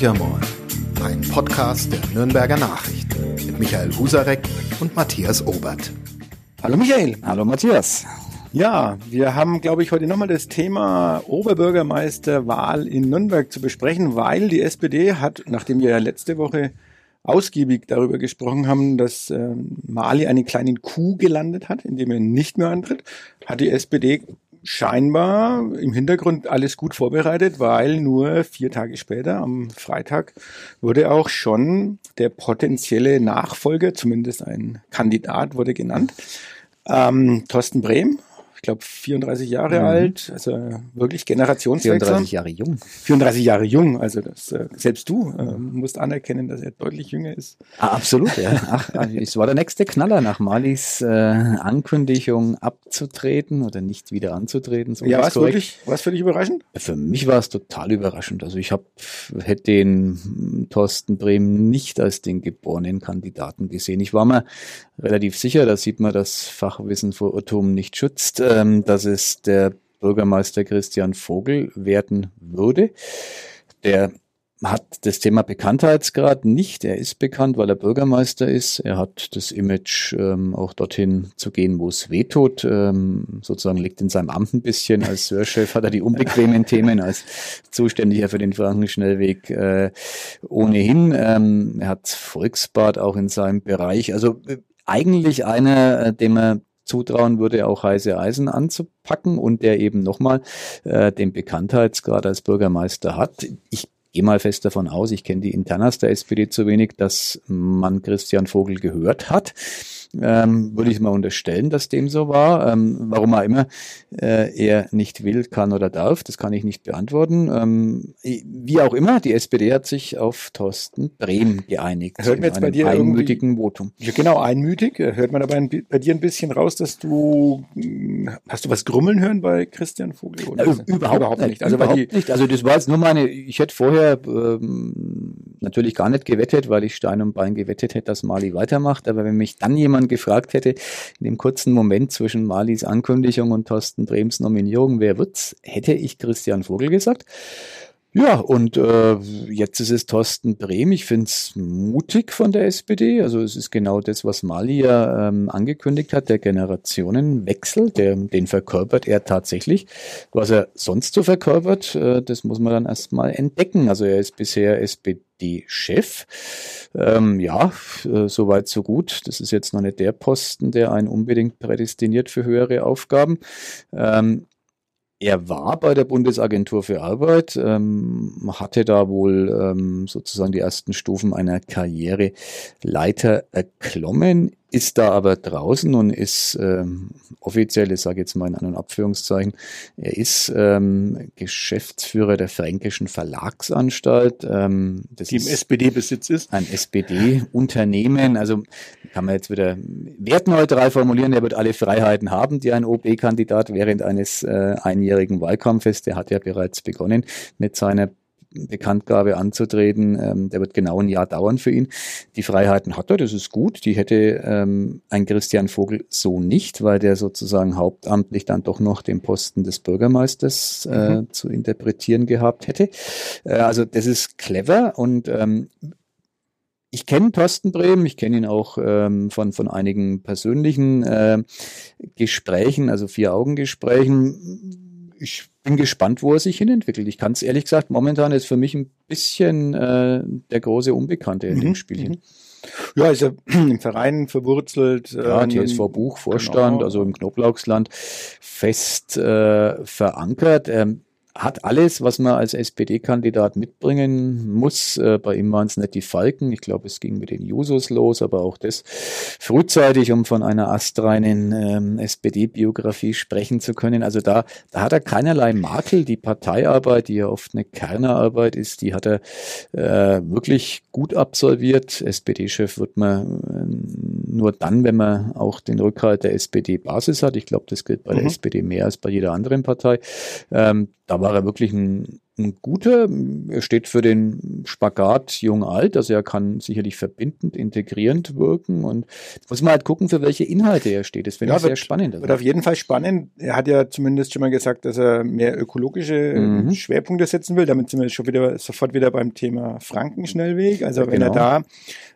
Horcher ein Podcast der Nürnberger Nachrichten mit Michael Husarek und Matthias Obert. Hallo Michael. Hallo Matthias. Ja, wir haben, glaube ich, heute nochmal das Thema Oberbürgermeisterwahl in Nürnberg zu besprechen, weil die SPD hat, nachdem wir ja letzte Woche ausgiebig darüber gesprochen haben, dass äh, Mali einen kleinen Coup gelandet hat, indem er nicht mehr antritt, hat die SPD scheinbar im Hintergrund alles gut vorbereitet, weil nur vier Tage später, am Freitag, wurde auch schon der potenzielle Nachfolger, zumindest ein Kandidat wurde genannt, ähm, Thorsten Brehm ich glaube 34 Jahre mhm. alt, also wirklich Generationswechsel. 34 Jahre jung. 34 Jahre jung, also das, äh, selbst du äh, musst anerkennen, dass er deutlich jünger ist. Ah, absolut, ja. Ach, es war der nächste Knaller nach Malis äh, Ankündigung abzutreten oder nicht wieder anzutreten. So ja, war es wirklich, war es für dich überraschend? Für mich war es total überraschend. Also ich habe hätte den Thorsten Brehm nicht als den geborenen Kandidaten gesehen. Ich war mir relativ sicher, da sieht man, dass Fachwissen vor Irrtum nicht schützt ähm, dass es der Bürgermeister Christian Vogel werden würde. Der hat das Thema Bekanntheitsgrad nicht. Er ist bekannt, weil er Bürgermeister ist. Er hat das Image, ähm, auch dorthin zu gehen, wo es wehtut. Ähm, sozusagen liegt in seinem Amt ein bisschen. Als Hörchef hat er die unbequemen Themen als Zuständiger für den Frankenschnellweg äh, ohnehin. Ähm, er hat Volksbad auch in seinem Bereich. Also äh, eigentlich einer, äh, dem er zutrauen würde, auch heiße Eisen anzupacken und der eben nochmal äh, den Bekanntheitsgrad als Bürgermeister hat. Ich gehe mal fest davon aus, ich kenne die Internas der SPD zu wenig, dass man Christian Vogel gehört hat ähm, würde ich mal unterstellen, dass dem so war. Ähm, warum er immer äh, er nicht will, kann oder darf, das kann ich nicht beantworten. Ähm, wie auch immer, die SPD hat sich auf Thorsten Brehm geeinigt. Hört man jetzt bei dir einmütigen Votum. Ja, genau, einmütig. Hört man aber ein, bei dir ein bisschen raus, dass du hm, hast du was grummeln hören bei Christian Vogel? Oder? Ja, überhaupt, überhaupt, nicht. Also überhaupt die, nicht. Also das war jetzt nur meine. Ich hätte vorher ähm, natürlich gar nicht gewettet, weil ich Stein und Bein gewettet hätte, dass Mali weitermacht. Aber wenn mich dann jemand gefragt hätte, in dem kurzen Moment zwischen Malis Ankündigung und Thorsten Brems Nominierung, wer wird's, hätte ich Christian Vogel gesagt. Ja, und äh, jetzt ist es Thorsten Brehm. Ich finde es mutig von der SPD. Also es ist genau das, was Mali ja ähm, angekündigt hat, der Generationenwechsel, der, den verkörpert er tatsächlich. Was er sonst so verkörpert, äh, das muss man dann erstmal entdecken. Also er ist bisher SPD-Chef. Ähm, ja, äh, soweit so gut. Das ist jetzt noch nicht der Posten, der einen unbedingt prädestiniert für höhere Aufgaben. Ähm, er war bei der Bundesagentur für Arbeit, ähm, hatte da wohl ähm, sozusagen die ersten Stufen einer Karriereleiter erklommen, ist da aber draußen und ist ähm, offiziell, ich sage jetzt mal in einem Abführungszeichen, er ist ähm, Geschäftsführer der Fränkischen Verlagsanstalt. Ähm, das die im SPD-Besitz ist. Ein SPD-Unternehmen. Also kann man jetzt wieder wertneutral formulieren, er wird alle Freiheiten haben, die ein OB-Kandidat während eines äh, einjährigen Wahlkampfes, der hat ja bereits begonnen mit seiner Bekanntgabe anzutreten. Ähm, der wird genau ein Jahr dauern für ihn. Die Freiheiten hat er, das ist gut. Die hätte ähm, ein Christian Vogel so nicht, weil der sozusagen hauptamtlich dann doch noch den Posten des Bürgermeisters äh, mhm. zu interpretieren gehabt hätte. Äh, also das ist clever und ähm, ich kenne Thorsten Brehm, ich kenne ihn auch ähm, von, von einigen persönlichen äh, Gesprächen, also Vier-Augen-Gesprächen ich bin gespannt, wo er sich hinentwickelt. Ich kann es ehrlich gesagt, momentan ist für mich ein bisschen äh, der große Unbekannte in mhm. dem Spielchen. Mhm. Ja, ist ja im Verein verwurzelt. Ja, äh, TSV Buch, Vorstand, genau. also im Knoblauchsland fest äh, verankert. Ähm, hat alles, was man als SPD-Kandidat mitbringen muss. Äh, bei ihm waren es nicht die Falken. Ich glaube, es ging mit den Jusos los, aber auch das frühzeitig, um von einer astreinen ähm, SPD-Biografie sprechen zu können. Also da, da hat er keinerlei Makel. Die Parteiarbeit, die ja oft eine Kernerarbeit ist, die hat er äh, wirklich gut absolviert. SPD-Chef wird man äh, nur dann, wenn man auch den Rückhalt der SPD-Basis hat. Ich glaube, das gilt bei mhm. der SPD mehr als bei jeder anderen Partei. Ähm, da war er wirklich ein ein guter. Er steht für den Spagat jung-alt, also er kann sicherlich verbindend, integrierend wirken und muss man halt gucken, für welche Inhalte er steht. Das finde ja, ich sehr spannend. Also. Wird auf jeden Fall spannend. Er hat ja zumindest schon mal gesagt, dass er mehr ökologische mhm. Schwerpunkte setzen will. Damit sind wir schon wieder sofort wieder beim Thema Frankenschnellweg. Also ja, wenn genau. er da,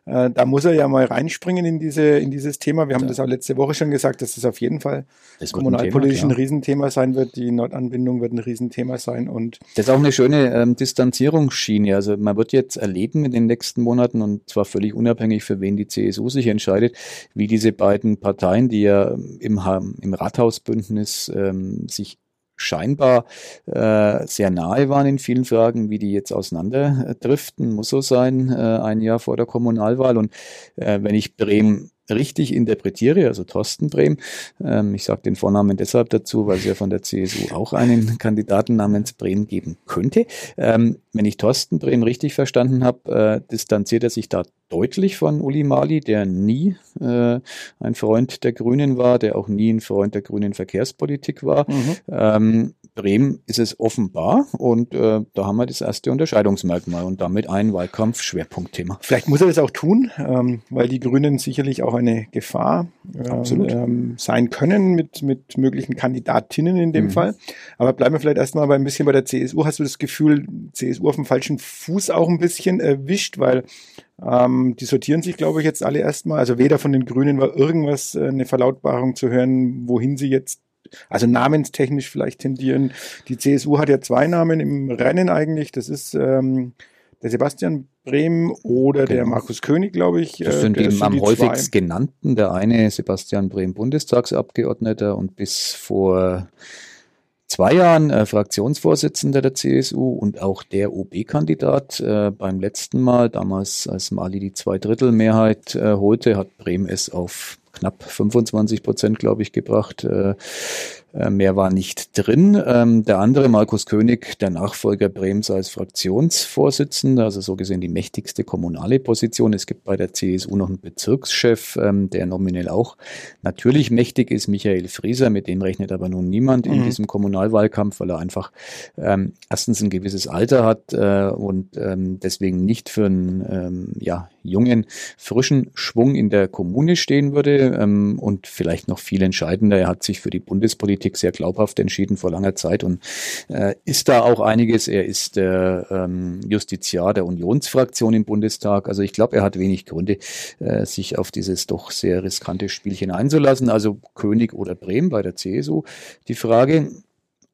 äh, da muss er ja mal reinspringen in diese, in dieses Thema. Wir haben ja. das auch letzte Woche schon gesagt, dass das auf jeden Fall kommunalpolitisch ein, ein Riesenthema sein wird. Die Nordanbindung wird ein Riesenthema sein und das ist auch eine schöne ähm, Distanzierungsschiene. Also man wird jetzt erleben in den nächsten Monaten und zwar völlig unabhängig, für wen die CSU sich entscheidet, wie diese beiden Parteien, die ja im, im Rathausbündnis ähm, sich scheinbar äh, sehr nahe waren in vielen Fragen, wie die jetzt auseinanderdriften, muss so sein, äh, ein Jahr vor der Kommunalwahl. Und äh, wenn ich Bremen richtig interpretiere, also Thorsten Brehm. Ähm, ich sage den Vornamen deshalb dazu, weil es ja von der CSU auch einen Kandidaten namens Brehm geben könnte. Ähm, wenn ich Thorsten Brehm richtig verstanden habe, äh, distanziert er sich da deutlich von Uli Mali, der nie äh, ein Freund der Grünen war, der auch nie ein Freund der grünen Verkehrspolitik war. Mhm. Ähm, Bremen ist es offenbar und äh, da haben wir das erste Unterscheidungsmerkmal und damit ein Wahlkampf-Schwerpunktthema. Vielleicht muss er das auch tun, ähm, weil die Grünen sicherlich auch eine Gefahr ähm, ähm, sein können mit, mit möglichen Kandidatinnen in dem mhm. Fall. Aber bleiben wir vielleicht erstmal bei ein bisschen bei der CSU. Hast du das Gefühl, CSU auf dem falschen Fuß auch ein bisschen erwischt, weil ähm, die sortieren sich, glaube ich, jetzt alle erstmal. Also weder von den Grünen war irgendwas, äh, eine Verlautbarung zu hören, wohin sie jetzt also namenstechnisch vielleicht tendieren. Die CSU hat ja zwei Namen im Rennen eigentlich. Das ist ähm, der Sebastian Brehm oder genau. der Markus König, glaube ich. Das sind äh, die am häufigst zwei. genannten. Der eine Sebastian Brehm, Bundestagsabgeordneter und bis vor zwei Jahren äh, Fraktionsvorsitzender der CSU und auch der OB-Kandidat äh, beim letzten Mal, damals als Mali die Zweidrittelmehrheit äh, holte, hat Brehm es auf knapp 25 Prozent, glaube ich, gebracht. Äh, mehr war nicht drin. Ähm, der andere, Markus König, der Nachfolger Brems als Fraktionsvorsitzender, also so gesehen die mächtigste kommunale Position. Es gibt bei der CSU noch einen Bezirkschef, ähm, der nominell auch natürlich mächtig ist, Michael Frieser, mit dem rechnet aber nun niemand mhm. in diesem Kommunalwahlkampf, weil er einfach ähm, erstens ein gewisses Alter hat äh, und ähm, deswegen nicht für einen ähm, ja, jungen, frischen Schwung in der Kommune stehen würde und vielleicht noch viel entscheidender, er hat sich für die Bundespolitik Politik sehr glaubhaft entschieden vor langer Zeit und äh, ist da auch einiges. Er ist der ähm, Justiziar der Unionsfraktion im Bundestag. Also ich glaube, er hat wenig Gründe, äh, sich auf dieses doch sehr riskante Spielchen einzulassen. Also König oder Bremen bei der CSU. Die Frage,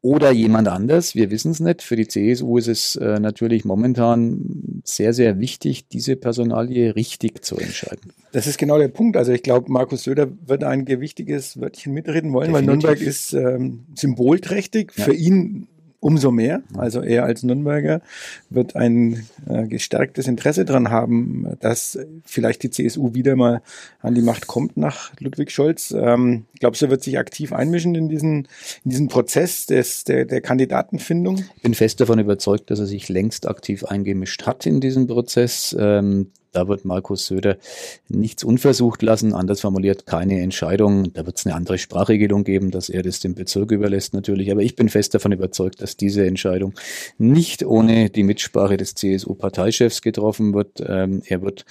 oder jemand anders. Wir wissen es nicht. Für die CSU ist es äh, natürlich momentan sehr, sehr wichtig, diese Personalie richtig zu entscheiden. Das ist genau der Punkt. Also ich glaube, Markus Söder wird ein gewichtiges Wörtchen mitreden wollen, Definitiv. weil Nürnberg ist ähm, symbolträchtig. Ja. Für ihn umso mehr. Also er als Nürnberger wird ein äh, gestärktes Interesse daran haben, dass vielleicht die CSU wieder mal an die Macht kommt nach Ludwig Scholz. Ähm, glaubst du, er wird sich aktiv einmischen in diesen, in diesen Prozess des, der, der Kandidatenfindung? Ich bin fest davon überzeugt, dass er sich längst aktiv eingemischt hat in diesen Prozess. Ähm, da wird Markus Söder nichts unversucht lassen, anders formuliert keine Entscheidung. Da wird es eine andere Sprachregelung geben, dass er das dem Bezirk überlässt natürlich. Aber ich bin fest davon überzeugt, dass diese Entscheidung nicht ohne die Mitsprache des CSU-Parteichefs getroffen wird. Ähm, er wird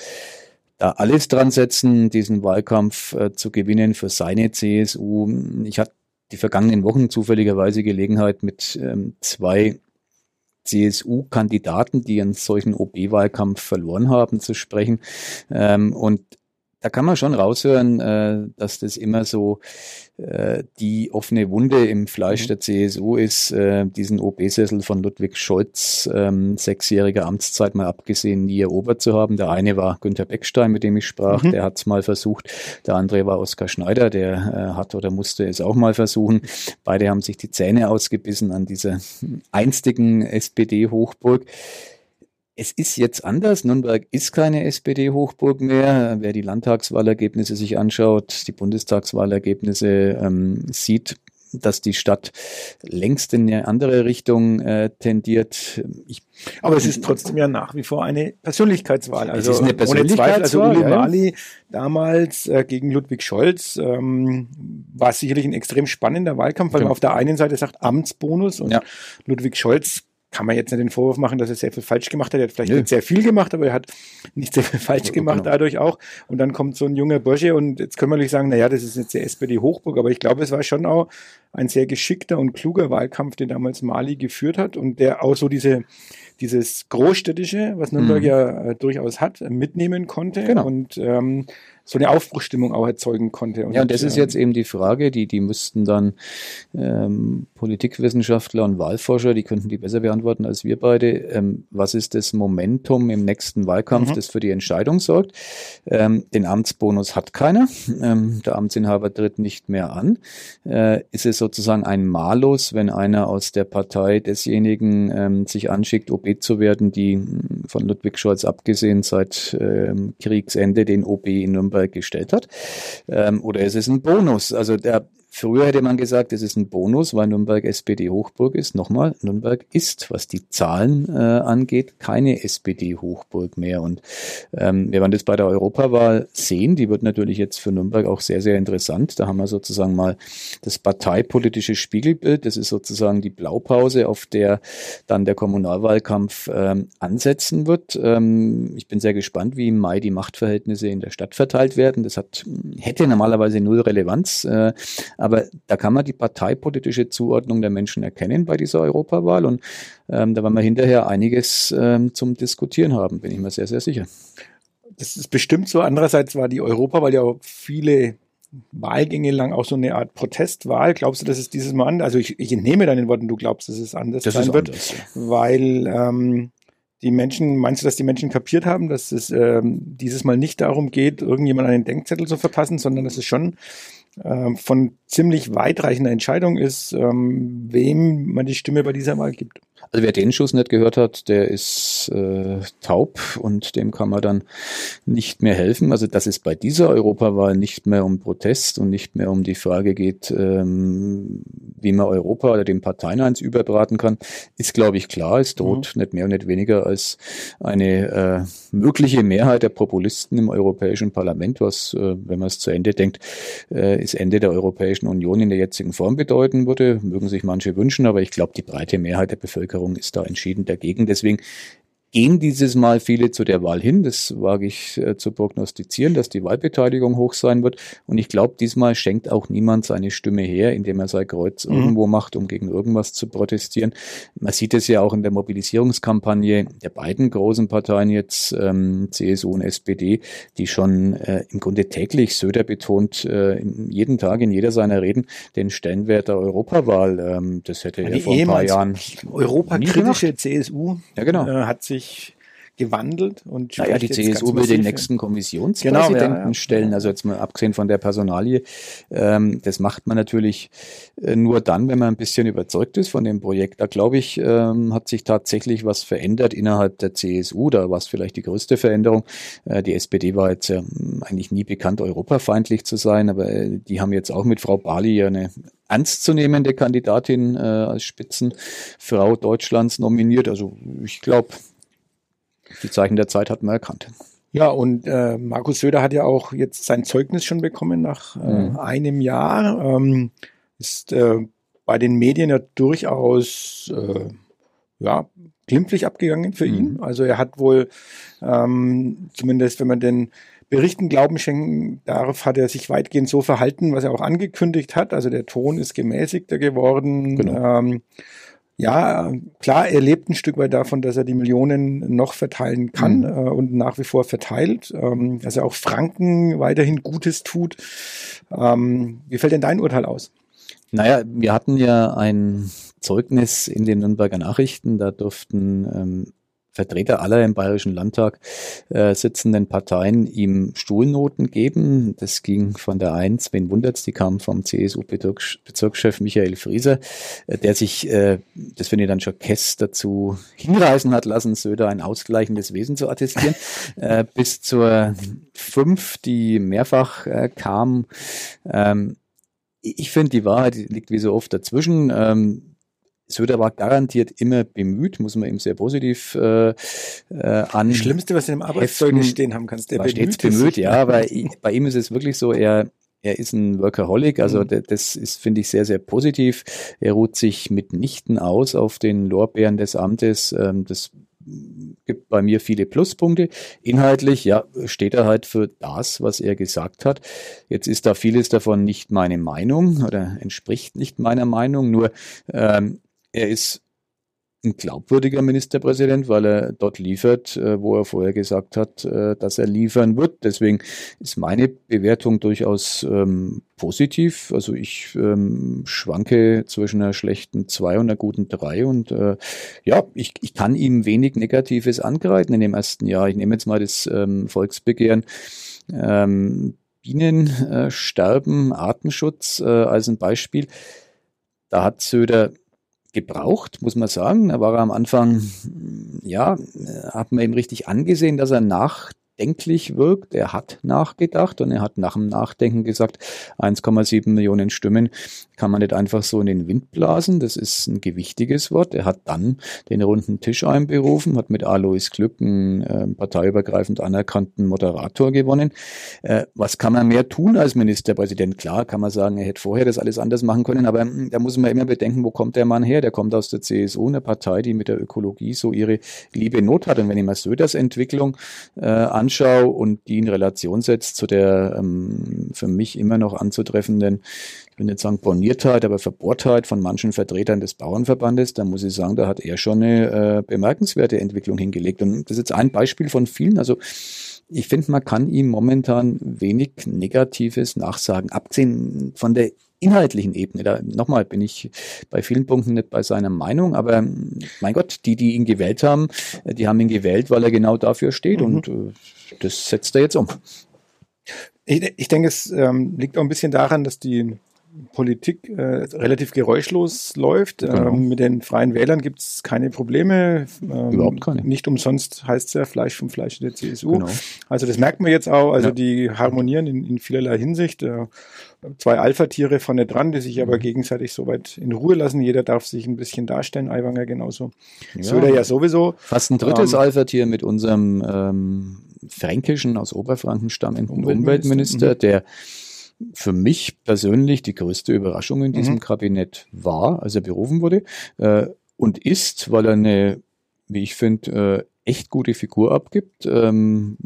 da alles dran setzen, diesen Wahlkampf äh, zu gewinnen für seine CSU. Ich hatte die vergangenen Wochen zufälligerweise Gelegenheit mit ähm, zwei CSU-Kandidaten, die einen solchen OB-Wahlkampf verloren haben, zu sprechen. Ähm, und da kann man schon raushören, äh, dass das immer so äh, die offene Wunde im Fleisch mhm. der CSU ist, äh, diesen OB-Sessel von Ludwig Scholz, ähm, sechsjähriger Amtszeit mal abgesehen, nie erobert zu haben. Der eine war Günter Beckstein, mit dem ich sprach, mhm. der hat es mal versucht. Der andere war Oskar Schneider, der äh, hat oder musste es auch mal versuchen. Beide haben sich die Zähne ausgebissen an dieser einstigen SPD-Hochburg. Es ist jetzt anders. Nürnberg ist keine SPD-Hochburg mehr. Wer die Landtagswahlergebnisse sich anschaut, die Bundestagswahlergebnisse ähm, sieht, dass die Stadt längst in eine andere Richtung äh, tendiert. Ich, Aber es ist trotzdem ja nach wie vor eine Persönlichkeitswahl. Also es ist eine Persönlichkeitswahl. Also Uli ja, Mali damals äh, gegen Ludwig Scholz ähm, war sicherlich ein extrem spannender Wahlkampf, weil genau. man auf der einen Seite sagt Amtsbonus und ja. Ludwig Scholz kann man jetzt nicht den Vorwurf machen, dass er sehr viel falsch gemacht hat. Er hat vielleicht nee. nicht sehr viel gemacht, aber er hat nicht sehr viel falsch gemacht genau. dadurch auch. Und dann kommt so ein junger Bursche und jetzt können wir natürlich sagen, naja, das ist jetzt der SPD-Hochburg, aber ich glaube, es war schon auch ein sehr geschickter und kluger Wahlkampf, den damals Mali geführt hat und der auch so diese dieses Großstädtische, was Nürnberg mhm. ja äh, durchaus hat, mitnehmen konnte genau. und ähm, so eine Aufbruchstimmung auch erzeugen konnte. Und ja, und das ist jetzt eben die Frage, die, die müssten dann ähm, Politikwissenschaftler und Wahlforscher, die könnten die besser beantworten als wir beide. Ähm, was ist das Momentum im nächsten Wahlkampf, mhm. das für die Entscheidung sorgt? Ähm, den Amtsbonus hat keiner. Ähm, der Amtsinhaber tritt nicht mehr an. Äh, ist es sozusagen ein Malus, wenn einer aus der Partei desjenigen ähm, sich anschickt, OB zu werden, die von Ludwig Scholz abgesehen seit ähm, Kriegsende den OB in Nürnberg gestellt hat. Ähm, oder ist es ein Bonus? Also der Früher hätte man gesagt, es ist ein Bonus, weil Nürnberg SPD-Hochburg ist. Nochmal, Nürnberg ist, was die Zahlen äh, angeht, keine SPD-Hochburg mehr. Und ähm, wir werden das bei der Europawahl sehen. Die wird natürlich jetzt für Nürnberg auch sehr, sehr interessant. Da haben wir sozusagen mal das parteipolitische Spiegelbild. Das ist sozusagen die Blaupause, auf der dann der Kommunalwahlkampf ähm, ansetzen wird. Ähm, ich bin sehr gespannt, wie im Mai die Machtverhältnisse in der Stadt verteilt werden. Das hat, hätte normalerweise null Relevanz. Äh, aber da kann man die parteipolitische Zuordnung der Menschen erkennen bei dieser Europawahl und ähm, da werden wir hinterher einiges ähm, zum Diskutieren haben, bin ich mir sehr, sehr sicher. Das ist bestimmt so. Andererseits war die Europawahl ja viele Wahlgänge lang auch so eine Art Protestwahl. Glaubst du, dass es dieses Mal anders? Also ich, ich entnehme deinen Worten, du glaubst, dass es anders das sein wird, anders, weil ähm, die Menschen, meinst du, dass die Menschen kapiert haben, dass es ähm, dieses Mal nicht darum geht, irgendjemand einen Denkzettel zu verpassen, sondern dass es schon ähm, von ziemlich weitreichender Entscheidung ist, ähm, wem man die Stimme bei dieser Wahl gibt. Also wer den Schuss nicht gehört hat, der ist äh, taub und dem kann man dann nicht mehr helfen. Also dass es bei dieser Europawahl nicht mehr um Protest und nicht mehr um die Frage geht, ähm, wie man Europa oder den Parteien eins überbraten kann, ist glaube ich klar. Es droht mhm. nicht mehr und nicht weniger als eine äh, mögliche Mehrheit der Populisten im Europäischen Parlament, was, äh, wenn man es zu Ende denkt, äh, das Ende der Europäischen Union in der jetzigen Form bedeuten würde. Mögen sich manche wünschen, aber ich glaube, die breite Mehrheit der Bevölkerung ist da entschieden dagegen. Deswegen gehen dieses Mal viele zu der Wahl hin. Das wage ich äh, zu prognostizieren, dass die Wahlbeteiligung hoch sein wird. Und ich glaube, diesmal schenkt auch niemand seine Stimme her, indem er sein Kreuz mhm. irgendwo macht, um gegen irgendwas zu protestieren. Man sieht es ja auch in der Mobilisierungskampagne der beiden großen Parteien jetzt, ähm, CSU und SPD, die schon äh, im Grunde täglich Söder betont, äh, jeden Tag in jeder seiner Reden den Stellenwert der Europawahl. Ähm, das hätte er vor ein paar Jahren. Europakritische CSU ja, genau. äh, hat sich sich gewandelt und naja, die CSU will den nächsten Kommissionspräsidenten genau, ja, ja. stellen, also jetzt mal abgesehen von der Personalie. Ähm, das macht man natürlich äh, nur dann, wenn man ein bisschen überzeugt ist von dem Projekt. Da glaube ich, ähm, hat sich tatsächlich was verändert innerhalb der CSU. Da war es vielleicht die größte Veränderung. Äh, die SPD war jetzt äh, eigentlich nie bekannt, europafeindlich zu sein, aber äh, die haben jetzt auch mit Frau Bali eine ernstzunehmende Kandidatin äh, als Spitzenfrau Deutschlands nominiert. Also ich glaube, die Zeichen der Zeit hat man erkannt. Ja, und äh, Markus Söder hat ja auch jetzt sein Zeugnis schon bekommen nach äh, mhm. einem Jahr. Ähm, ist äh, bei den Medien ja durchaus äh, ja, glimpflich abgegangen für mhm. ihn. Also er hat wohl, ähm, zumindest wenn man den Berichten Glauben schenken darf, hat er sich weitgehend so verhalten, was er auch angekündigt hat. Also der Ton ist gemäßigter geworden. Genau. Ähm, ja, klar, er lebt ein Stück weit davon, dass er die Millionen noch verteilen kann mhm. äh, und nach wie vor verteilt, ähm, dass er auch Franken weiterhin Gutes tut. Ähm, wie fällt denn dein Urteil aus? Naja, wir hatten ja ein Zeugnis in den Nürnberger Nachrichten, da durften ähm, Vertreter aller im Bayerischen Landtag äh, sitzenden Parteien ihm Stuhlnoten geben. Das ging von der 1, wen wundert's, die kam vom CSU-Bezirkschef Michael Frieser, äh, der sich, äh, das finde ich dann schon Kess dazu hinreißen hat lassen, Söder ein ausgleichendes Wesen zu attestieren, äh, bis zur 5, die mehrfach äh, kam. Ähm, ich finde, die Wahrheit liegt wie so oft dazwischen. Ähm, Söder war garantiert immer bemüht, muss man ihm sehr positiv äh, äh, an. Das Schlimmste, was du im Arbeitszeugnis stehen haben kannst, der bemüht bemüht, ja, aber bei ihm ist es wirklich so, er er ist ein Workaholic, also mhm. das ist, finde ich, sehr, sehr positiv. Er ruht sich mitnichten aus auf den Lorbeeren des Amtes. Ähm, das gibt bei mir viele Pluspunkte. Inhaltlich, ja, steht er halt für das, was er gesagt hat. Jetzt ist da vieles davon nicht meine Meinung oder entspricht nicht meiner Meinung, nur ähm, er ist ein glaubwürdiger Ministerpräsident, weil er dort liefert, äh, wo er vorher gesagt hat, äh, dass er liefern wird. Deswegen ist meine Bewertung durchaus ähm, positiv. Also ich ähm, schwanke zwischen einer schlechten zwei und einer guten drei und äh, ja, ich, ich kann ihm wenig Negatives angreifen in dem ersten Jahr. Ich nehme jetzt mal das ähm, Volksbegehren. Ähm, Bienensterben, äh, Artenschutz äh, als ein Beispiel. Da hat Söder gebraucht, muss man sagen. Da war er am Anfang, ja, hat man ihm richtig angesehen, dass er nach nachdenklich wirkt. Er hat nachgedacht und er hat nach dem Nachdenken gesagt, 1,7 Millionen Stimmen kann man nicht einfach so in den Wind blasen. Das ist ein gewichtiges Wort. Er hat dann den runden Tisch einberufen, hat mit Alois Glück einen äh, parteiübergreifend anerkannten Moderator gewonnen. Äh, was kann man mehr tun als Ministerpräsident? Klar kann man sagen, er hätte vorher das alles anders machen können, aber hm, da muss man immer bedenken, wo kommt der Mann her? Der kommt aus der CSU, eine Partei, die mit der Ökologie so ihre liebe Not hat. Und wenn ich mir Söders Entwicklung äh, anschaue und die in Relation setzt zu der ähm, für mich immer noch anzutreffenden, ich will nicht sagen Borniertheit, aber Verbohrtheit von manchen Vertretern des Bauernverbandes, dann muss ich sagen, da hat er schon eine äh, bemerkenswerte Entwicklung hingelegt. Und das ist jetzt ein Beispiel von vielen. Also ich finde, man kann ihm momentan wenig Negatives nachsagen, abgesehen von der inhaltlichen Ebene. Da nochmal bin ich bei vielen Punkten nicht bei seiner Meinung, aber mein Gott, die, die ihn gewählt haben, die haben ihn gewählt, weil er genau dafür steht mhm. und äh, das setzt er jetzt um. Ich, ich denke, es ähm, liegt auch ein bisschen daran, dass die Politik äh, relativ geräuschlos läuft. Genau. Ähm, mit den freien Wählern gibt es keine Probleme. Ähm, Überhaupt keine. Nicht umsonst heißt es ja Fleisch vom Fleisch der CSU. Genau. Also das merkt man jetzt auch. Also ja. die harmonieren in, in vielerlei Hinsicht. Äh, zwei Alpha-Tiere vorne dran, die sich aber mhm. gegenseitig so weit in Ruhe lassen. Jeder darf sich ein bisschen darstellen. Aiwanger genauso. Ja. Söder ja sowieso. Fast ein drittes ähm, Alpha-Tier mit unserem ähm, fränkischen, aus Oberfranken stammenden Umweltminister, Umweltminister mhm. der für mich persönlich die größte Überraschung in diesem mhm. Kabinett war, als er berufen wurde äh, und ist, weil er eine, wie ich finde, äh, echt gute Figur abgibt. Ähm,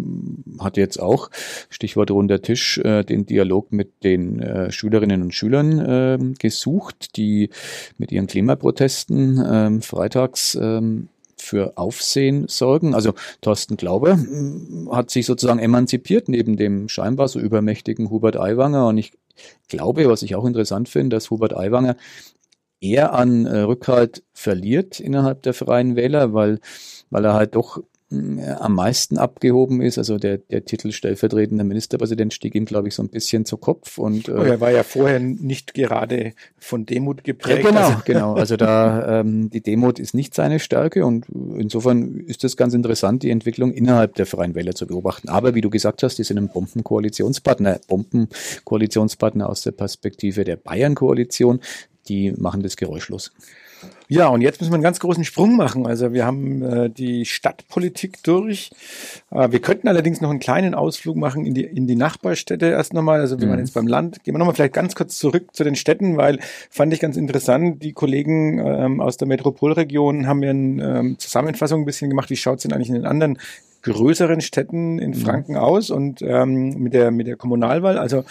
hat jetzt auch, Stichwort runder Tisch, äh, den Dialog mit den äh, Schülerinnen und Schülern äh, gesucht, die mit ihren Klimaprotesten ähm, freitags ähm, für Aufsehen sorgen. Also Thorsten Glaube hm, hat sich sozusagen emanzipiert neben dem scheinbar so übermächtigen Hubert Aiwanger. Und ich glaube, was ich auch interessant finde, dass Hubert Aiwanger eher an äh, Rückhalt verliert innerhalb der Freien Wähler, weil, weil er halt doch am meisten abgehoben ist. Also der, der Titel stellvertretender Ministerpräsident stieg ihm, glaube ich, so ein bisschen zu Kopf. Und, äh, er war ja vorher nicht gerade von Demut geprägt. Ja, genau, also. genau. Also da ähm, die Demut ist nicht seine Stärke und insofern ist es ganz interessant, die Entwicklung innerhalb der Freien Wähler zu beobachten. Aber wie du gesagt hast, die sind ein Bombenkoalitionspartner, Bombenkoalitionspartner aus der Perspektive der Bayern-Koalition. Die machen das geräuschlos. Ja, und jetzt müssen wir einen ganz großen Sprung machen. Also wir haben äh, die Stadtpolitik durch. Äh, wir könnten allerdings noch einen kleinen Ausflug machen in die, in die Nachbarstädte erst nochmal. Also wir mhm. waren jetzt beim Land. Gehen wir nochmal vielleicht ganz kurz zurück zu den Städten, weil fand ich ganz interessant. Die Kollegen ähm, aus der Metropolregion haben mir eine ähm, Zusammenfassung ein bisschen gemacht. Wie schaut es denn eigentlich in den anderen größeren Städten in mhm. Franken aus und ähm, mit der mit der Kommunalwahl. Also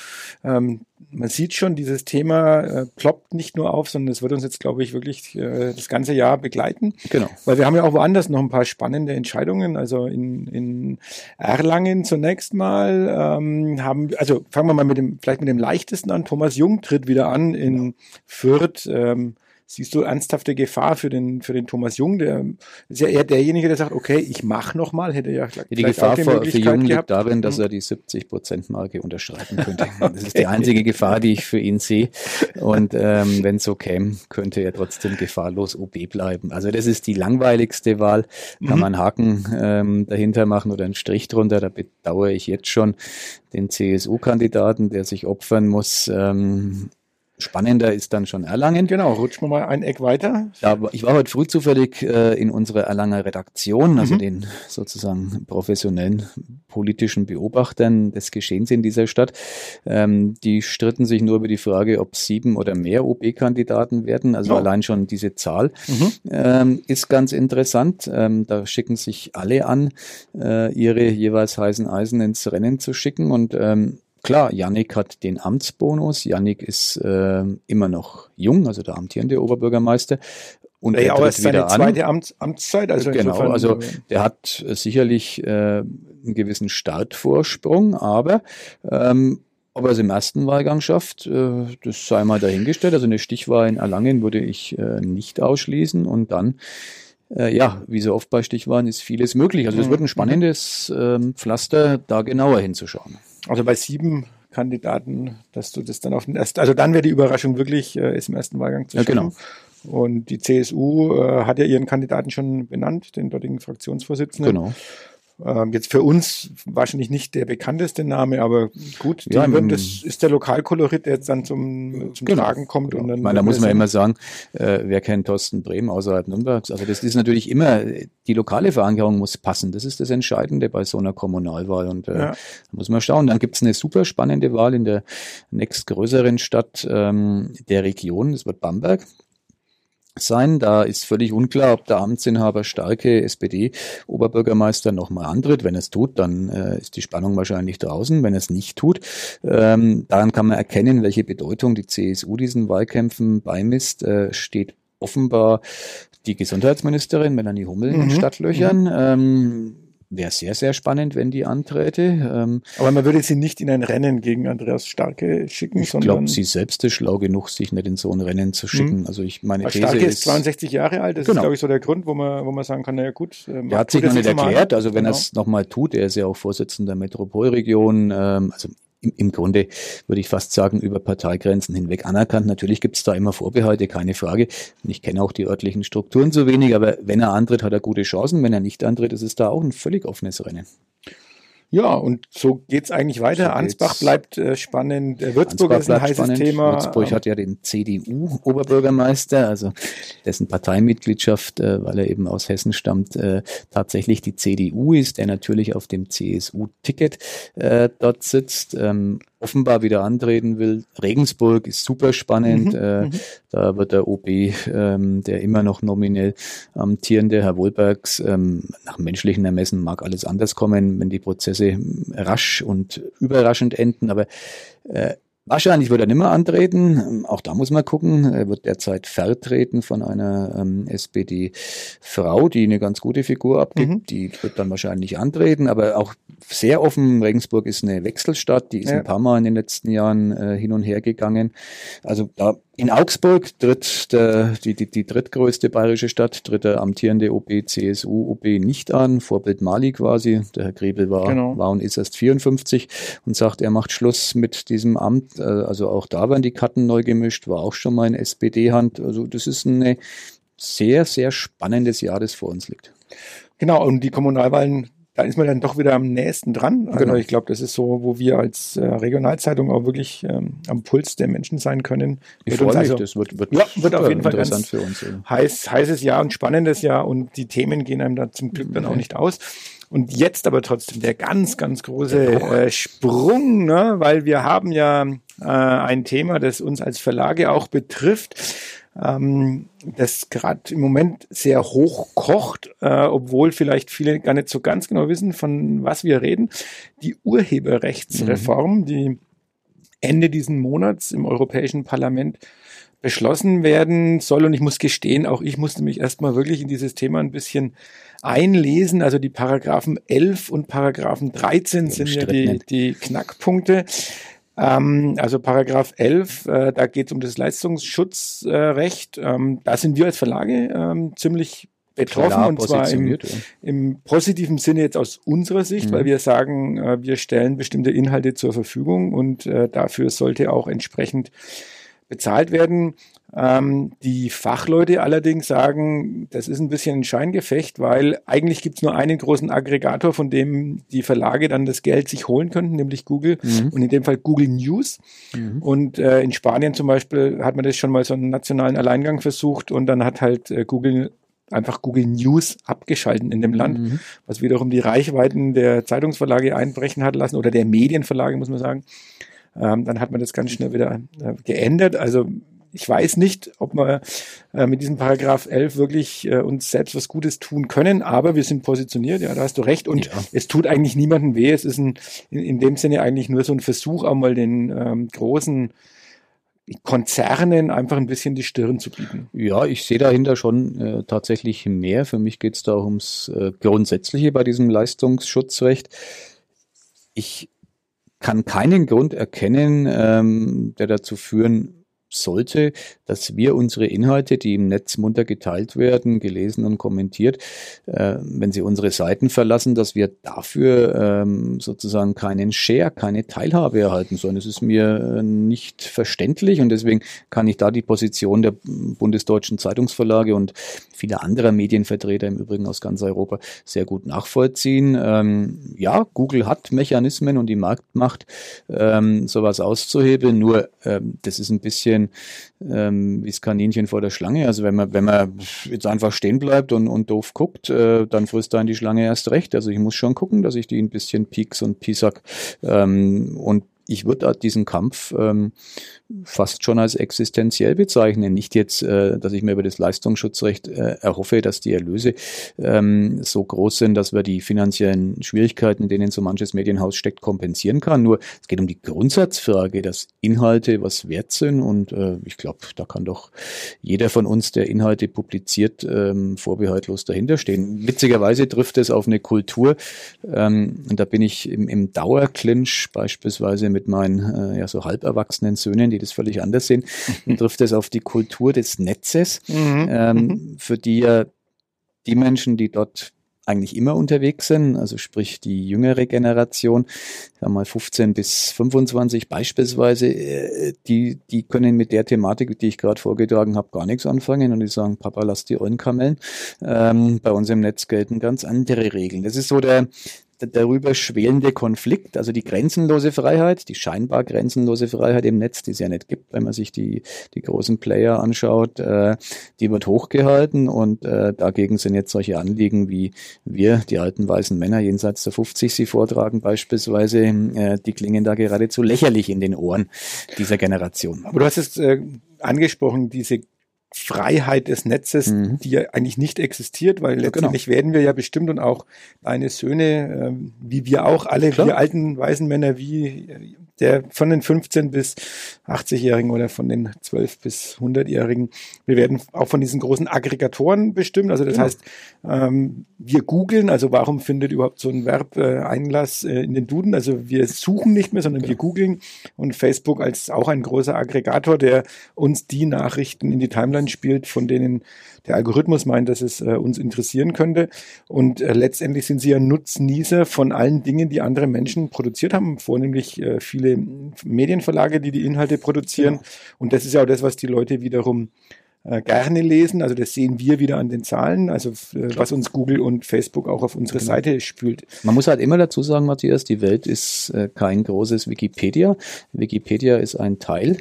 ähm, man sieht schon, dieses Thema äh, ploppt nicht nur auf, sondern es wird uns jetzt, glaube ich, wirklich äh, das ganze Jahr begleiten. Genau. Weil wir haben ja auch woanders noch ein paar spannende Entscheidungen. Also in, in Erlangen zunächst mal ähm, haben, also fangen wir mal mit dem, vielleicht mit dem leichtesten an. Thomas Jung tritt wieder an in genau. Fürth. Ähm, Siehst du ernsthafte Gefahr für den, für den Thomas Jung? Der ist ja eher derjenige, der sagt, okay, ich mach noch mal, hätte ja Die Gefahr die für, für Jung liegt darin, dass mhm. er die 70-Prozent-Marke unterschreiten könnte. Das ist die einzige Gefahr, die ich für ihn sehe. Und ähm, wenn es so käme, könnte er trotzdem gefahrlos OB bleiben. Also das ist die langweiligste Wahl. Kann mhm. man Haken ähm, dahinter machen oder einen Strich drunter. Da bedauere ich jetzt schon den CSU-Kandidaten, der sich opfern muss. Ähm, spannender ist dann schon Erlangen. Genau, rutschen wir mal ein Eck weiter. Ja, ich war heute früh zufällig äh, in unserer Erlanger Redaktion, also mhm. den sozusagen professionellen politischen Beobachtern des Geschehens in dieser Stadt. Ähm, die stritten sich nur über die Frage, ob sieben oder mehr OB-Kandidaten werden. Also oh. allein schon diese Zahl mhm. ähm, ist ganz interessant. Ähm, da schicken sich alle an, äh, ihre jeweils heißen Eisen ins Rennen zu schicken und ähm, Klar, Yannick hat den Amtsbonus. Yannick ist äh, immer noch jung, also der amtierende Oberbürgermeister. Und ja, er aber es ist seine zweite Amts Amtszeit. Also genau, also äh, der hat sicherlich äh, einen gewissen Startvorsprung, aber ähm, ob er es im ersten Wahlgang schafft, äh, das sei mal dahingestellt. Also eine Stichwahl in Erlangen würde ich äh, nicht ausschließen und dann äh, ja, wie so oft bei Stichwahlen ist vieles möglich. Also es wird ein mhm. spannendes ähm, Pflaster, da genauer hinzuschauen. Also bei sieben Kandidaten, dass du das dann auf den ersten, also dann wäre die Überraschung wirklich, äh, ist im ersten Wahlgang zu schaffen. Ja, genau. Und die CSU äh, hat ja ihren Kandidaten schon benannt, den dortigen Fraktionsvorsitzenden. Genau. Ähm, jetzt für uns wahrscheinlich nicht der bekannteste Name, aber gut, ja, würden, das ist der Lokalkolorit, der jetzt dann zum, zum genau, Tragen kommt. Genau. Und dann meine, da muss man immer sagen, äh, wer kennt Thorsten Brehm außerhalb Nürnbergs? Also das ist natürlich immer, die lokale Verankerung muss passen. Das ist das Entscheidende bei so einer Kommunalwahl. Und äh, ja. da muss man schauen. Dann gibt es eine super spannende Wahl in der nächstgrößeren Stadt ähm, der Region, das wird Bamberg sein. Da ist völlig unklar, ob der Amtsinhaber Starke SPD-Oberbürgermeister nochmal antritt. Wenn er es tut, dann äh, ist die Spannung wahrscheinlich draußen. Wenn er es nicht tut, ähm, daran kann man erkennen, welche Bedeutung die CSU diesen Wahlkämpfen beimisst. Äh, steht offenbar die Gesundheitsministerin Melanie Hummel mhm. in Stadtlöchern. Mhm. Ähm, Wäre sehr, sehr spannend, wenn die anträte. Ähm, Aber man würde sie nicht in ein Rennen gegen Andreas Starke schicken, ich sondern. Ich glaube, sie selbst ist schlau genug, sich nicht in so ein Rennen zu schicken. Mhm. Also ich meine These Starke ist 62 Jahre alt. Das genau. ist, glaube ich, so der Grund, wo man, wo man sagen kann, naja gut. Äh, er hat sich noch nicht erklärt. Also wenn genau. er es nochmal tut, er ist ja auch Vorsitzender der Metropolregion. Ähm, also im, im Grunde würde ich fast sagen, über Parteigrenzen hinweg anerkannt. Natürlich gibt es da immer Vorbehalte, keine Frage. Und ich kenne auch die örtlichen Strukturen zu wenig, aber wenn er antritt, hat er gute Chancen. Wenn er nicht antritt, ist es da auch ein völlig offenes Rennen. Ja, und so geht's eigentlich weiter. So Ansbach bleibt äh, spannend. Der Würzburg ist ein heißes spannend. Thema. Würzburg hat ja den CDU-Oberbürgermeister, also dessen Parteimitgliedschaft, äh, weil er eben aus Hessen stammt, äh, tatsächlich die CDU ist, der natürlich auf dem CSU-Ticket äh, dort sitzt. Ähm, offenbar wieder antreten will. Regensburg ist super spannend. Mhm, äh, mhm. da wird der OB, ähm, der immer noch nominell amtierende Herr Wohlbergs, ähm, nach menschlichen Ermessen mag alles anders kommen, wenn die Prozesse rasch und überraschend enden. Aber äh, Wahrscheinlich wird er nimmer antreten. Ähm, auch da muss man gucken. Er wird derzeit vertreten von einer ähm, SPD-Frau, die eine ganz gute Figur abgibt. Mhm. Die wird dann wahrscheinlich antreten, aber auch sehr offen. Regensburg ist eine Wechselstadt. Die ist ja. ein paar Mal in den letzten Jahren äh, hin und her gegangen. Also da in Augsburg tritt der, die, die, die drittgrößte bayerische Stadt, tritt der amtierende OB, CSU, OB nicht an, Vorbild Mali quasi. Der Herr Grebel war, genau. war und ist erst 54 und sagt, er macht Schluss mit diesem Amt. Äh, also auch da werden die Karten neu gemischt, war auch schon mal in SPD-Hand. Also das ist ein sehr, sehr spannendes Jahr, das vor uns liegt. Genau, und die Kommunalwahlen da ist man dann doch wieder am nächsten dran. Also genau. ich glaube, das ist so, wo wir als äh, Regionalzeitung auch wirklich ähm, am Puls der Menschen sein können. Ich freue mich, also, das wird, wird, ja, wird auf jeden Fall interessant für uns. Ja. Heiß, heißes Jahr und spannendes Jahr und die Themen gehen einem da zum Glück dann auch nicht aus. Und jetzt aber trotzdem der ganz, ganz große äh, Sprung, ne? weil wir haben ja äh, ein Thema, das uns als Verlage auch betrifft ähm, das gerade im Moment sehr hoch kocht, äh, obwohl vielleicht viele gar nicht so ganz genau wissen, von was wir reden. Die Urheberrechtsreform, mhm. die Ende diesen Monats im Europäischen Parlament beschlossen werden soll. Und ich muss gestehen, auch ich musste mich erstmal wirklich in dieses Thema ein bisschen einlesen. Also die Paragraphen 11 und Paragraphen 13 sind ja die, die Knackpunkte. Ähm, also Paragraph 11, äh, da geht es um das Leistungsschutzrecht. Ähm, da sind wir als Verlage ähm, ziemlich betroffen Klar, und zwar im, im, positiven Sinne jetzt aus unserer Sicht, mhm. weil wir sagen, äh, wir stellen bestimmte Inhalte zur Verfügung und äh, dafür sollte auch entsprechend bezahlt werden. Ähm, die Fachleute allerdings sagen, das ist ein bisschen ein Scheingefecht, weil eigentlich gibt es nur einen großen Aggregator, von dem die Verlage dann das Geld sich holen könnten, nämlich Google mhm. und in dem Fall Google News. Mhm. Und äh, in Spanien zum Beispiel hat man das schon mal so einen nationalen Alleingang versucht und dann hat halt äh, Google einfach Google News abgeschalten in dem Land, mhm. was wiederum die Reichweiten der Zeitungsverlage einbrechen hat lassen oder der Medienverlage, muss man sagen. Ähm, dann hat man das ganz schnell wieder äh, geändert. Also ich weiß nicht, ob wir äh, mit diesem Paragraph 11 wirklich äh, uns selbst was Gutes tun können, aber wir sind positioniert, ja, da hast du recht. Und ja. es tut eigentlich niemandem weh. Es ist ein, in, in, dem Sinne eigentlich nur so ein Versuch, auch mal den ähm, großen Konzernen einfach ein bisschen die Stirn zu bieten. Ja, ich sehe dahinter schon äh, tatsächlich mehr. Für mich geht es da ums äh, Grundsätzliche bei diesem Leistungsschutzrecht. Ich kann keinen Grund erkennen, ähm, der dazu führen sollte, dass wir unsere Inhalte, die im Netz munter geteilt werden, gelesen und kommentiert, äh, wenn sie unsere Seiten verlassen, dass wir dafür ähm, sozusagen keinen Share, keine Teilhabe erhalten sollen. Das ist mir äh, nicht verständlich und deswegen kann ich da die Position der bundesdeutschen Zeitungsverlage und vieler anderer Medienvertreter im Übrigen aus ganz Europa sehr gut nachvollziehen. Ähm, ja, Google hat Mechanismen und die Marktmacht, ähm, sowas auszuhebeln, nur ähm, das ist ein bisschen bisschen ähm, wie das Kaninchen vor der Schlange. Also wenn man, wenn man jetzt einfach stehen bleibt und, und doof guckt, äh, dann frisst dann die Schlange erst recht. Also ich muss schon gucken, dass ich die ein bisschen pieks und piesack ähm, und ich würde diesen Kampf ähm, fast schon als existenziell bezeichnen. Nicht jetzt, äh, dass ich mir über das Leistungsschutzrecht äh, erhoffe, dass die Erlöse ähm, so groß sind, dass wir die finanziellen Schwierigkeiten, in denen so manches Medienhaus steckt, kompensieren kann. Nur es geht um die Grundsatzfrage, dass Inhalte was wert sind und äh, ich glaube, da kann doch jeder von uns, der Inhalte publiziert, ähm, vorbehaltlos dahinter stehen. Witzigerweise trifft es auf eine Kultur ähm, und da bin ich im, im Dauerclinch beispielsweise mit meinen äh, ja so halberwachsenen Söhnen, die das völlig anders sehen, trifft es auf die Kultur des Netzes, mhm. ähm, mhm. für die ja die Menschen, die dort eigentlich immer unterwegs sind, also sprich die jüngere Generation, sagen mal 15 bis 25 beispielsweise, äh, die, die können mit der Thematik, die ich gerade vorgetragen habe, gar nichts anfangen und die sagen, Papa, lass die Ohren kamellen. Ähm, bei uns im Netz gelten ganz andere Regeln. Das ist so der, darüber schwelende Konflikt, also die grenzenlose Freiheit, die scheinbar grenzenlose Freiheit im Netz, die es ja nicht gibt, wenn man sich die, die großen Player anschaut, äh, die wird hochgehalten und äh, dagegen sind jetzt solche Anliegen, wie wir, die alten weißen Männer jenseits der 50, sie vortragen beispielsweise, äh, die klingen da geradezu lächerlich in den Ohren dieser Generation. Aber du hast es äh, angesprochen, diese Freiheit des Netzes, mhm. die ja eigentlich nicht existiert, weil ja, genau. letztendlich genau. werden wir ja bestimmt und auch deine Söhne, äh, wie wir auch alle, Klar. wir alten weißen Männer, wie der von den 15 bis 80-Jährigen oder von den 12 bis 100-Jährigen. Wir werden auch von diesen großen Aggregatoren bestimmt. Also das ja. heißt, ähm, wir googeln, also warum findet überhaupt so ein Verb äh, Einlass äh, in den Duden? Also wir suchen nicht mehr, sondern ja. wir googeln und Facebook als auch ein großer Aggregator, der uns die Nachrichten in die Timeline spielt, von denen der Algorithmus meint, dass es äh, uns interessieren könnte. Und äh, letztendlich sind sie ja Nutznießer von allen Dingen, die andere Menschen produziert haben, vornehmlich äh, viele Medienverlage, die die Inhalte produzieren. Ja. Und das ist ja auch das, was die Leute wiederum äh, gerne lesen. Also das sehen wir wieder an den Zahlen, also äh, was uns Google und Facebook auch auf unsere genau. Seite spült. Man muss halt immer dazu sagen, Matthias, die Welt ist äh, kein großes Wikipedia. Wikipedia ist ein Teil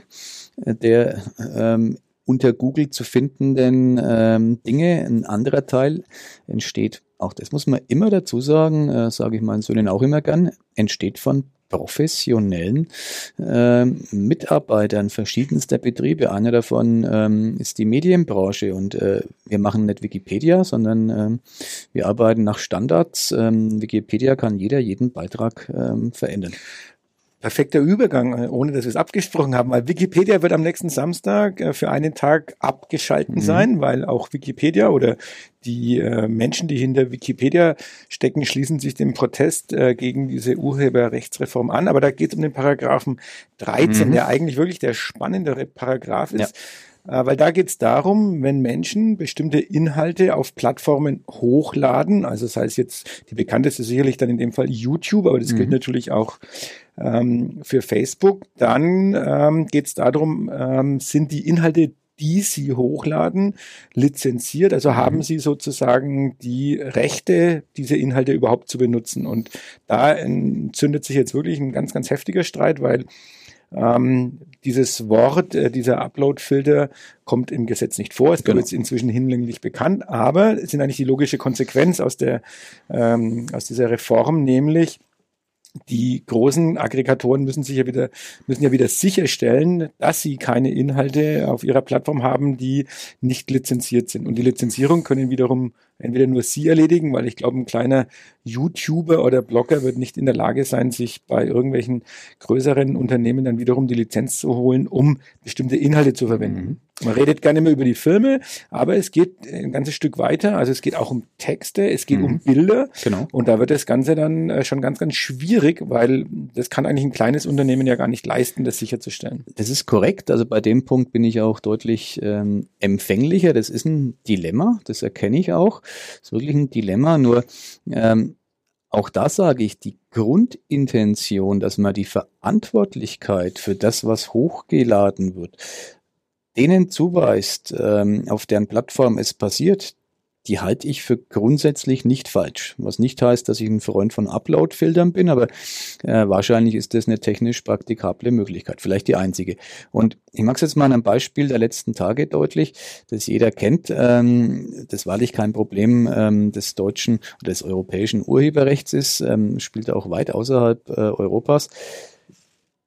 der ähm, unter Google zu findenden ähm, Dinge. Ein anderer Teil entsteht, auch das muss man immer dazu sagen, äh, sage ich meinen Söhnen auch immer gern, entsteht von professionellen äh, Mitarbeitern verschiedenster Betriebe. Einer davon ähm, ist die Medienbranche und äh, wir machen nicht Wikipedia, sondern äh, wir arbeiten nach Standards. Ähm, Wikipedia kann jeder jeden Beitrag ähm, verändern perfekter Übergang, äh, ohne dass wir es abgesprochen haben, weil Wikipedia wird am nächsten Samstag äh, für einen Tag abgeschalten mhm. sein, weil auch Wikipedia oder Die äh, Menschen, die hinter Wikipedia stecken, schließen sich dem Protest gegen diese Urheberrechtsreform an. Aber da geht es um den Paragraphen 13, mhm. der eigentlich wirklich der spannendere Paragraph ist. Ja. Äh, weil da geht es darum, wenn Menschen bestimmte Inhalte auf Plattformen hochladen, also das heißt jetzt, die bekannteste sicherlich dann in dem Fall YouTube, aber das mhm. gilt natürlich auch ähm, für Facebook, dann ähm, geht es darum, ähm, sind die Inhalte die Sie hochladen, lizenziert? Also haben mhm. Sie sozusagen die Rechte, diese Inhalte überhaupt zu benutzen? Und da entzündet sich jetzt wirklich ein ganz, ganz heftiger Streit, weil ähm, dieses Wort, äh, dieser Upload-Filter kommt im Gesetz nicht vor. Es genau. ist inzwischen hinlänglich bekannt, aber es sind eigentlich die logische Konsequenz aus der ähm, aus dieser Reform, nämlich die großen Aggregatoren müssen sich ja wieder, müssen ja wieder sicherstellen, dass sie keine Inhalte auf ihrer Plattform haben, die nicht lizenziert sind. Und die Lizenzierung können wiederum entweder nur sie erledigen, weil ich glaube, ein kleiner YouTuber oder Blogger wird nicht in der Lage sein, sich bei irgendwelchen größeren Unternehmen dann wiederum die Lizenz zu holen, um bestimmte Inhalte zu verwenden. Mhm. Man redet gar nicht mehr über die Filme, aber es geht ein ganzes Stück weiter. Also es geht auch um Texte, es geht mhm. um Bilder. Genau. Und da wird das Ganze dann äh, schon ganz, ganz schwierig, weil das kann eigentlich ein kleines Unternehmen ja gar nicht leisten, das sicherzustellen. Das ist korrekt. Also bei dem Punkt bin ich auch deutlich ähm, empfänglicher. Das ist ein Dilemma, das erkenne ich auch. Ist wirklich ein Dilemma. Nur ähm, auch da sage ich, die Grundintention, dass man die Verantwortlichkeit für das, was hochgeladen wird, denen zuweist, ähm, auf deren Plattform es passiert, die halte ich für grundsätzlich nicht falsch. Was nicht heißt, dass ich ein Freund von Upload-Filtern bin, aber äh, wahrscheinlich ist das eine technisch praktikable Möglichkeit, vielleicht die einzige. Und ich mache es jetzt mal an einem Beispiel der letzten Tage deutlich, das jeder kennt. Ähm, das wahrlich kein Problem ähm, des deutschen oder des europäischen Urheberrechts ist, ähm, spielt auch weit außerhalb äh, Europas.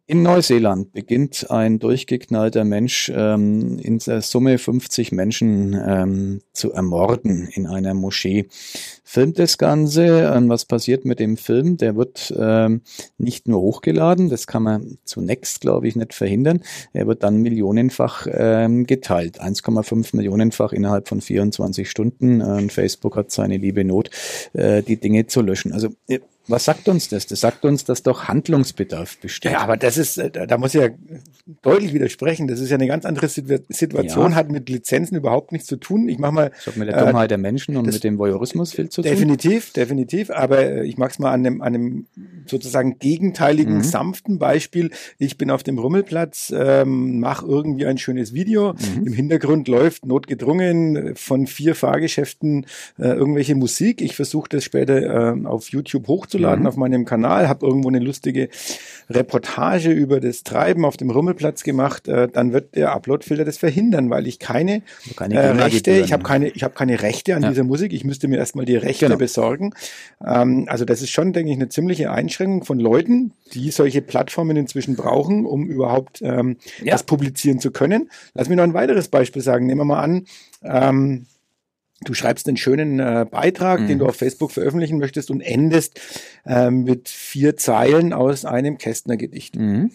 In Neuseeland beginnt ein durchgeknallter Mensch ähm, in der Summe 50 Menschen ähm, zu ermorden in einer Moschee. Filmt das Ganze. Ähm, was passiert mit dem Film? Der wird ähm, nicht nur hochgeladen, das kann man zunächst, glaube ich, nicht verhindern. Er wird dann millionenfach ähm, geteilt. 1,5 Millionenfach innerhalb von 24 Stunden. Und Facebook hat seine liebe Not, äh, die Dinge zu löschen. Also äh, was sagt uns das? Das sagt uns, dass doch Handlungsbedarf besteht. Ja, aber das ist, äh, da muss ich ja deutlich widersprechen. Das ist ja eine ganz andere Situation, ja. hat mit Lizenzen überhaupt nichts zu tun. Ich mach mal. Das hat mit der Dummheit äh, der Menschen und mit dem Voyeurismus viel zu tun. Definitiv, definitiv. Aber äh, ich mag's mal an einem, an einem sozusagen gegenteiligen, mhm. sanften Beispiel. Ich bin auf dem Rummelplatz, ähm, mache irgendwie ein schönes Video. Mhm. Im Hintergrund läuft notgedrungen von vier Fahrgeschäften äh, irgendwelche Musik. Ich versuche das später äh, auf YouTube hochzuladen mhm. auf meinem Kanal, habe irgendwo eine lustige Reportage über das Treiben auf dem Rummelplatz gemacht, äh, dann wird der Uploadfilter das verhindern, weil ich keine, keine äh, Rechte, ich habe keine, ich habe keine Rechte an ja. dieser Musik. Ich müsste mir erstmal die Rechte genau. besorgen. Ähm, also das ist schon, denke ich, eine ziemliche Einschränkung von Leuten, die solche Plattformen inzwischen brauchen, um überhaupt ähm, ja. das publizieren zu können. Lass mich noch ein weiteres Beispiel sagen. Nehmen wir mal an, ähm, du schreibst einen schönen äh, Beitrag, mhm. den du auf Facebook veröffentlichen möchtest und endest äh, mit vier Zeilen aus einem Kästner-Gedicht. Mhm.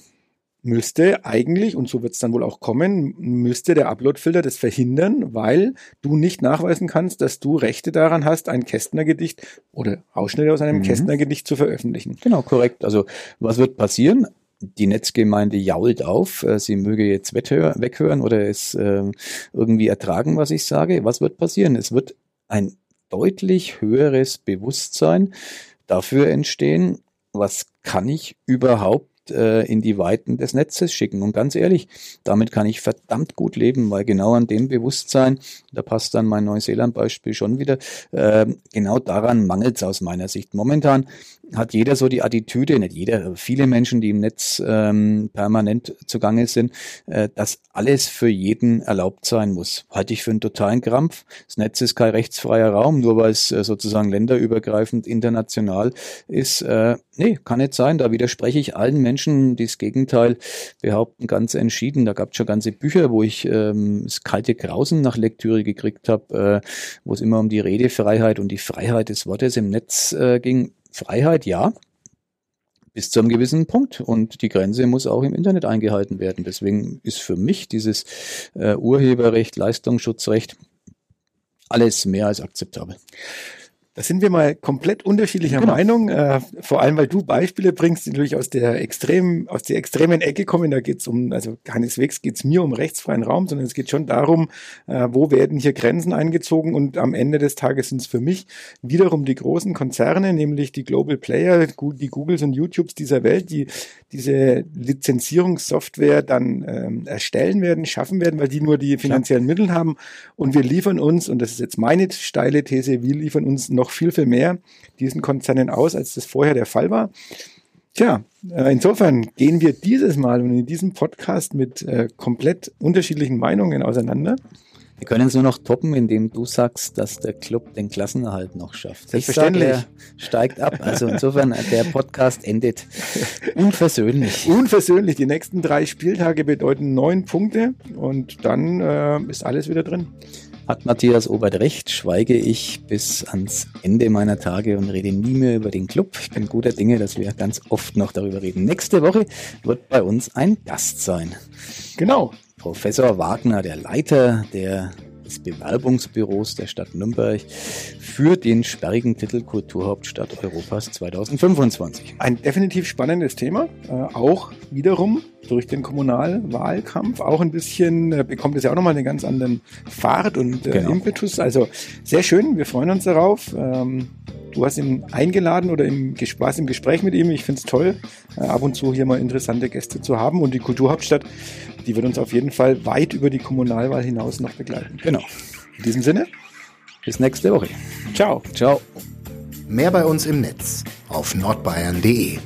Müsste eigentlich, und so wird es dann wohl auch kommen, müsste der Upload-Filter das verhindern, weil du nicht nachweisen kannst, dass du Rechte daran hast, ein Kästner-Gedicht oder Ausschnitte aus einem mhm. Kästner-Gedicht zu veröffentlichen. Genau, korrekt. Also was wird passieren? die Netzgemeinde jault auf, äh, sie möge jetzt weghören oder es äh, irgendwie ertragen, was ich sage. Was wird passieren? Es wird ein deutlich höheres Bewusstsein dafür entstehen, was kann ich überhaupt äh, in die Weiten des Netzes schicken. Und ganz ehrlich, damit kann ich verdammt gut leben, weil genau an dem Bewusstsein, da passt dann mein Neuseeland-Beispiel schon wieder, äh, genau daran mangelt es aus meiner Sicht. Momentan hat jeder so die Attitüde, nicht jeder, viele Menschen, die im Netz ähm, permanent zugange sind, äh, dass alles für jeden erlaubt sein muss. Halte ich für einen totalen Krampf. Das Netz ist kein rechtsfreier Raum, nur weil es äh, sozusagen länderübergreifend international ist. Äh, nee, kann nicht sein. Da widerspreche ich allen Menschen, die das Gegenteil behaupten, ganz entschieden. Da gab es schon ganze Bücher, wo ich ähm, das kalte Grausen nach Lektüre gekriegt habe, äh, wo es immer um die Redefreiheit und die Freiheit des Wortes im Netz äh, ging. Freiheit, ja, bis zu einem gewissen Punkt. Und die Grenze muss auch im Internet eingehalten werden. Deswegen ist für mich dieses äh, Urheberrecht, Leistungsschutzrecht alles mehr als akzeptabel. Da sind wir mal komplett unterschiedlicher genau. Meinung, äh, vor allem weil du Beispiele bringst, die natürlich aus der extremen, aus der extremen Ecke kommen. Da geht's um, also keineswegs geht's mir um rechtsfreien Raum, sondern es geht schon darum, äh, wo werden hier Grenzen eingezogen und am Ende des Tages sind es für mich wiederum die großen Konzerne, nämlich die Global Player, die Googles und YouTubes dieser Welt, die diese Lizenzierungssoftware dann ähm, erstellen werden, schaffen werden, weil die nur die finanziellen. Mittel haben und wir liefern uns, und das ist jetzt meine steile These, wir liefern uns noch viel, viel mehr diesen Konzernen aus, als das vorher der Fall war. Tja, äh, insofern gehen wir dieses Mal und in diesem Podcast mit äh, komplett unterschiedlichen Meinungen auseinander. Wir können es nur noch toppen, indem du sagst, dass der Club den Klassenerhalt noch schafft. Selbstverständlich. Sag, er steigt ab. Also insofern, der Podcast endet unversöhnlich. Unversöhnlich. Die nächsten drei Spieltage bedeuten neun Punkte und dann äh, ist alles wieder drin. Hat Matthias Obert recht, schweige ich bis ans Ende meiner Tage und rede nie mehr über den Club. Ich bin guter Dinge, dass wir ganz oft noch darüber reden. Nächste Woche wird bei uns ein Gast sein. Genau. Professor Wagner, der Leiter der, des Bewerbungsbüros der Stadt Nürnberg für den sperrigen Titel Kulturhauptstadt Europas 2025. Ein definitiv spannendes Thema, äh, auch wiederum durch den Kommunalwahlkampf. Auch ein bisschen äh, bekommt es ja auch nochmal einen ganz anderen Fahrt und äh, genau. Impetus. Also sehr schön, wir freuen uns darauf. Ähm, Du hast ihn eingeladen oder im, warst im Gespräch mit ihm. Ich finde es toll, äh, ab und zu hier mal interessante Gäste zu haben. Und die Kulturhauptstadt, die wird uns auf jeden Fall weit über die Kommunalwahl hinaus noch begleiten. Genau. In diesem Sinne, bis nächste Woche. Ciao. Ciao. Mehr bei uns im Netz auf nordbayern.de.